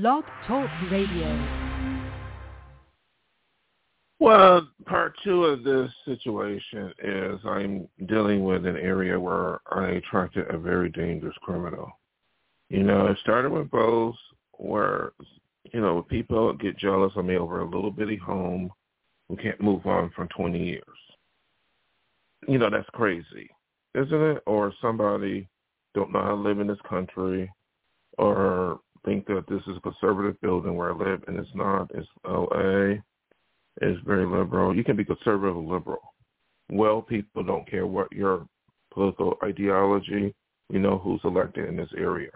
Blog Talk Radio. Well, part two of this situation is I'm dealing with an area where I attracted a very dangerous criminal. You know, it started with both where, you know, people get jealous of me over a little bitty home who can't move on for 20 years. You know, that's crazy, isn't it? Or somebody don't know how to live in this country or think that this is a conservative building where I live and it's not. It's LA is very liberal. You can be conservative or liberal. Well, people don't care what your political ideology. We know who's elected in this area.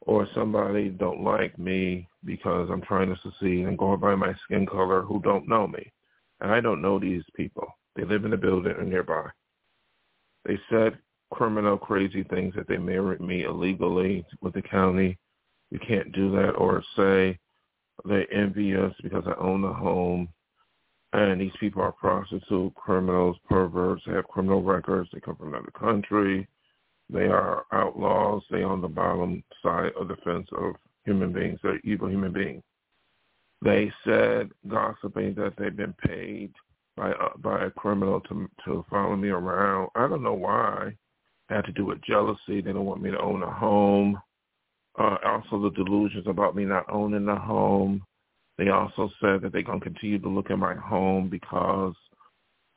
Or somebody don't like me because I'm trying to succeed and going by my skin color who don't know me. And I don't know these people. They live in a building or nearby. They said criminal, crazy things that they married me illegally with the county. You can't do that. Or say they envy us because I own a home and these people are prostitutes, criminals, perverts. They have criminal records. They come from another country. They are outlaws. They on the bottom side of the fence of human beings. They're evil human beings. They said gossiping that they've been paid by uh, by a criminal to to follow me around. I don't know why. It had to do with jealousy. They don't want me to own a home. Uh, also, the delusions about me not owning a home. They also said that they're going to continue to look at my home because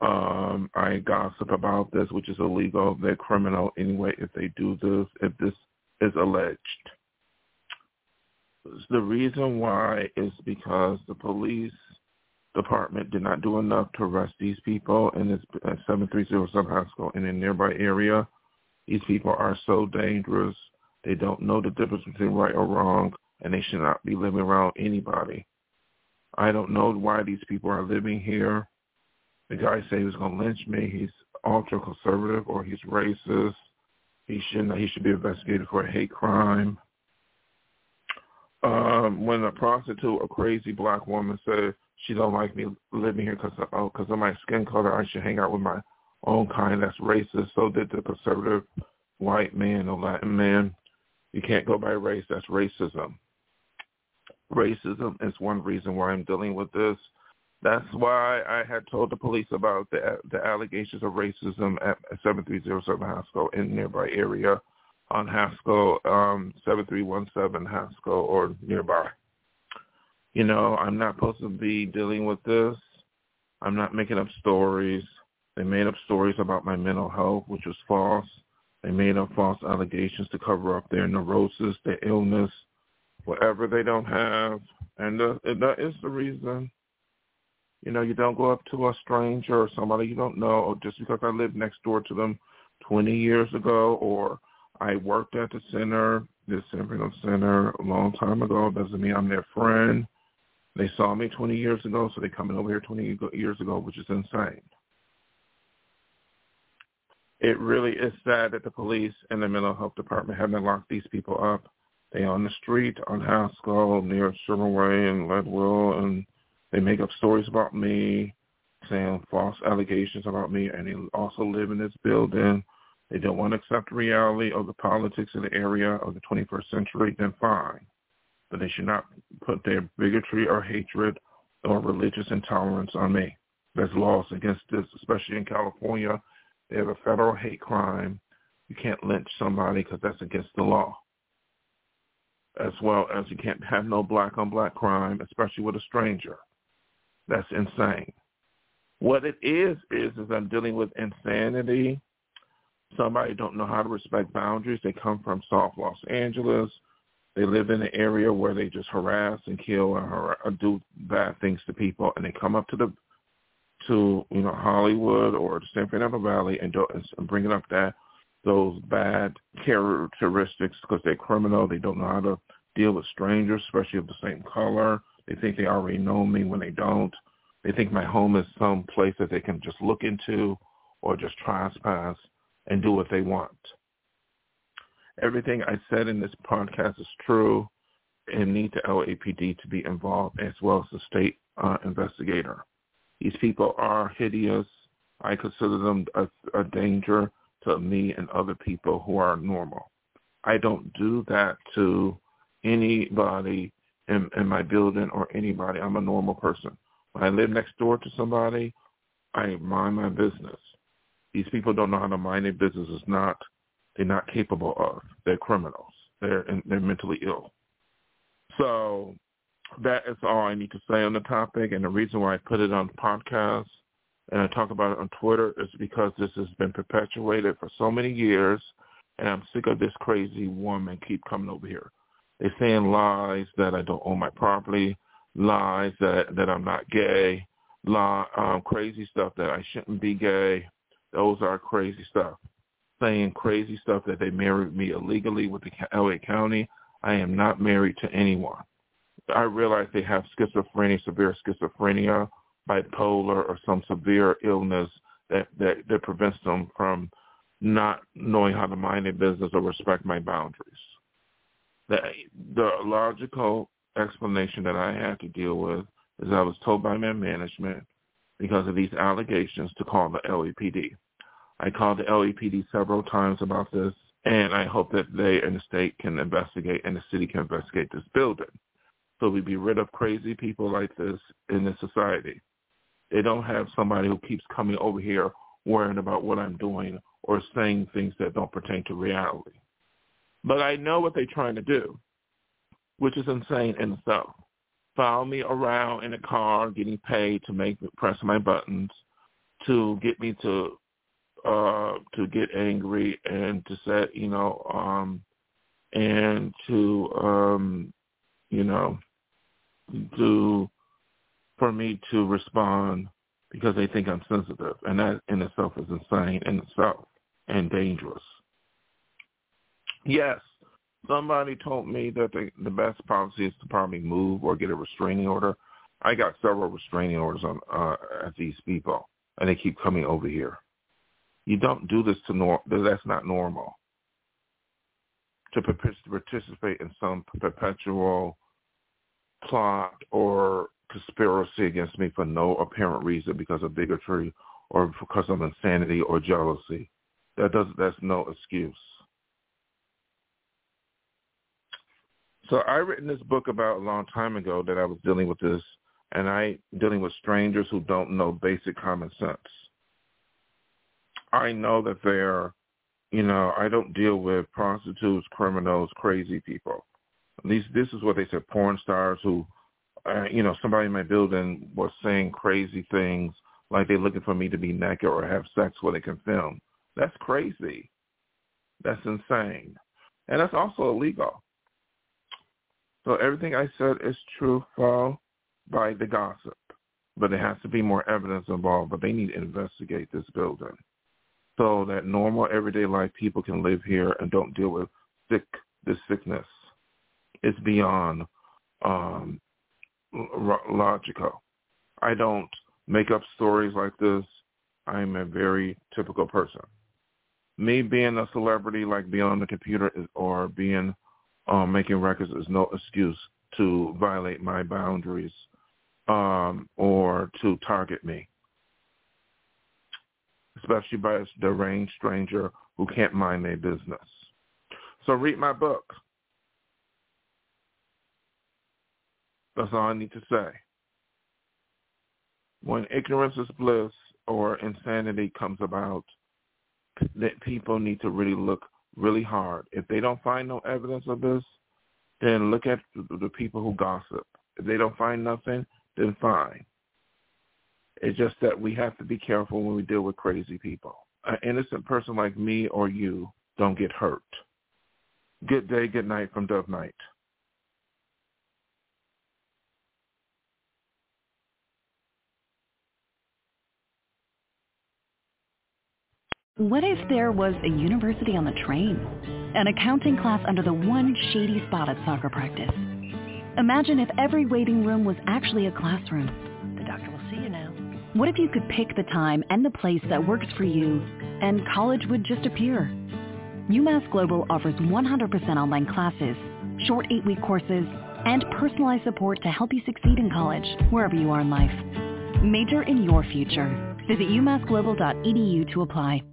um, I gossip about this, which is illegal. They're criminal anyway if they do this, if this is alleged. The reason why is because the police department did not do enough to arrest these people in this 7307 Haskell in a nearby area. These people are so dangerous. They don't know the difference between right or wrong, and they should not be living around anybody. I don't know why these people are living here. The guy said he was going to lynch me. He's ultra conservative or he's racist. He shouldn't. He should be investigated for a hate crime. Um, when a prostitute, a crazy black woman said she don't like me living here because of, oh, cause of my skin color, I should hang out with my own kind. That's racist. So did the conservative white man or Latin man. You can't go by race. That's racism racism is one reason why I'm dealing with this. That's why I had told the police about the the allegations of racism at 7307 Haskell in nearby area on Haskell, um, 7317 Haskell or nearby. You know, I'm not supposed to be dealing with this. I'm not making up stories. They made up stories about my mental health, which was false. They made up false allegations to cover up their neurosis, their illness, whatever they don't have. And uh, that is the reason, you know, you don't go up to a stranger or somebody you don't know just because I lived next door to them 20 years ago or I worked at the center, the Bernardino Center a long time ago doesn't mean I'm their friend. They saw me 20 years ago, so they're coming over here 20 years ago, which is insane. It really is sad that the police and the mental health department haven't locked these people up they on the street on Haskell near Sherman Way and Leadwell, and they make up stories about me, saying false allegations about me, and they also live in this building. They don't want to accept the reality of the politics of the area of the 21st century, then fine. But they should not put their bigotry or hatred or religious intolerance on me. There's laws against this, especially in California. They have a federal hate crime. You can't lynch somebody because that's against the law as well as you can't have no black on black crime, especially with a stranger. That's insane. What it is is is I'm dealing with insanity. Somebody don't know how to respect boundaries. They come from South Los Angeles. They live in an area where they just harass and kill or, or do bad things to people, and they come up to the to you know Hollywood or the San Fernando Valley and, do, and bringing up that those bad characteristics because they're criminal. They don't know how to deal with strangers, especially of the same color. They think they already know me when they don't. They think my home is some place that they can just look into or just trespass and do what they want. Everything I said in this podcast is true and need the LAPD to be involved as well as the state uh, investigator. These people are hideous. I consider them a, a danger to me and other people who are normal. I don't do that to anybody in, in my building or anybody. I'm a normal person. When I live next door to somebody, I mind my business. These people don't know how to mind their business. It's not they're not capable of. They're criminals. They're they're mentally ill. So that is all I need to say on the topic. And the reason why I put it on the podcast and I talk about it on Twitter is because this has been perpetuated for so many years, and I'm sick of this crazy woman keep coming over here. They're saying lies that I don't own my property, lies that that I'm not gay, lie, um, crazy stuff that I shouldn't be gay. Those are crazy stuff. Saying crazy stuff that they married me illegally with the LA County. I am not married to anyone. I realize they have schizophrenia, severe schizophrenia, bipolar, or some severe illness that, that, that prevents them from not knowing how to mind their business or respect my boundaries. The, the logical explanation that I had to deal with is I was told by my management because of these allegations to call the LAPD. I called the LAPD several times about this, and I hope that they and the state can investigate and the city can investigate this building so we be rid of crazy people like this in this society. They don't have somebody who keeps coming over here worrying about what I'm doing or saying things that don't pertain to reality. But I know what they're trying to do, which is insane in itself. Follow me around in a car, getting paid to make press my buttons, to get me to uh to get angry and to say, you know, um and to um you know to for me to respond because they think I'm sensitive, and that in itself is insane in itself and dangerous. Yes, somebody told me that the, the best policy is to probably move or get a restraining order. I got several restraining orders on uh, at these people, and they keep coming over here. You don't do this to nor that's not normal. To participate in some perpetual plot or conspiracy against me for no apparent reason because of bigotry or because of insanity or jealousy. That does that's no excuse. So I written this book about a long time ago that I was dealing with this and I dealing with strangers who don't know basic common sense. I know that they're you know, I don't deal with prostitutes, criminals, crazy people. These this is what they said porn stars who uh, you know, somebody in my building was saying crazy things like they're looking for me to be naked or have sex where they can film. That's crazy. That's insane. And that's also illegal. So everything I said is truthful by the gossip. But there has to be more evidence involved. But they need to investigate this building so that normal everyday life people can live here and don't deal with sick this sickness. It's beyond um, logical. I don't make up stories like this. I'm a very typical person. Me being a celebrity, like being on the computer is, or being um, making records, is no excuse to violate my boundaries um, or to target me, especially by a deranged stranger who can't mind their business. So read my book. That's all I need to say. When ignorance is bliss or insanity comes about, that people need to really look really hard. If they don't find no evidence of this, then look at the people who gossip. If they don't find nothing, then fine. It's just that we have to be careful when we deal with crazy people. An innocent person like me or you don't get hurt. Good day, good night from Dove Night. What if there was a university on the train? An accounting class under the one shady spot at soccer practice? Imagine if every waiting room was actually a classroom. The doctor will see you now. What if you could pick the time and the place that works for you, and college would just appear? UMass Global offers 100% online classes, short eight-week courses, and personalized support to help you succeed in college, wherever you are in life. Major in your future. Visit umassglobal.edu to apply.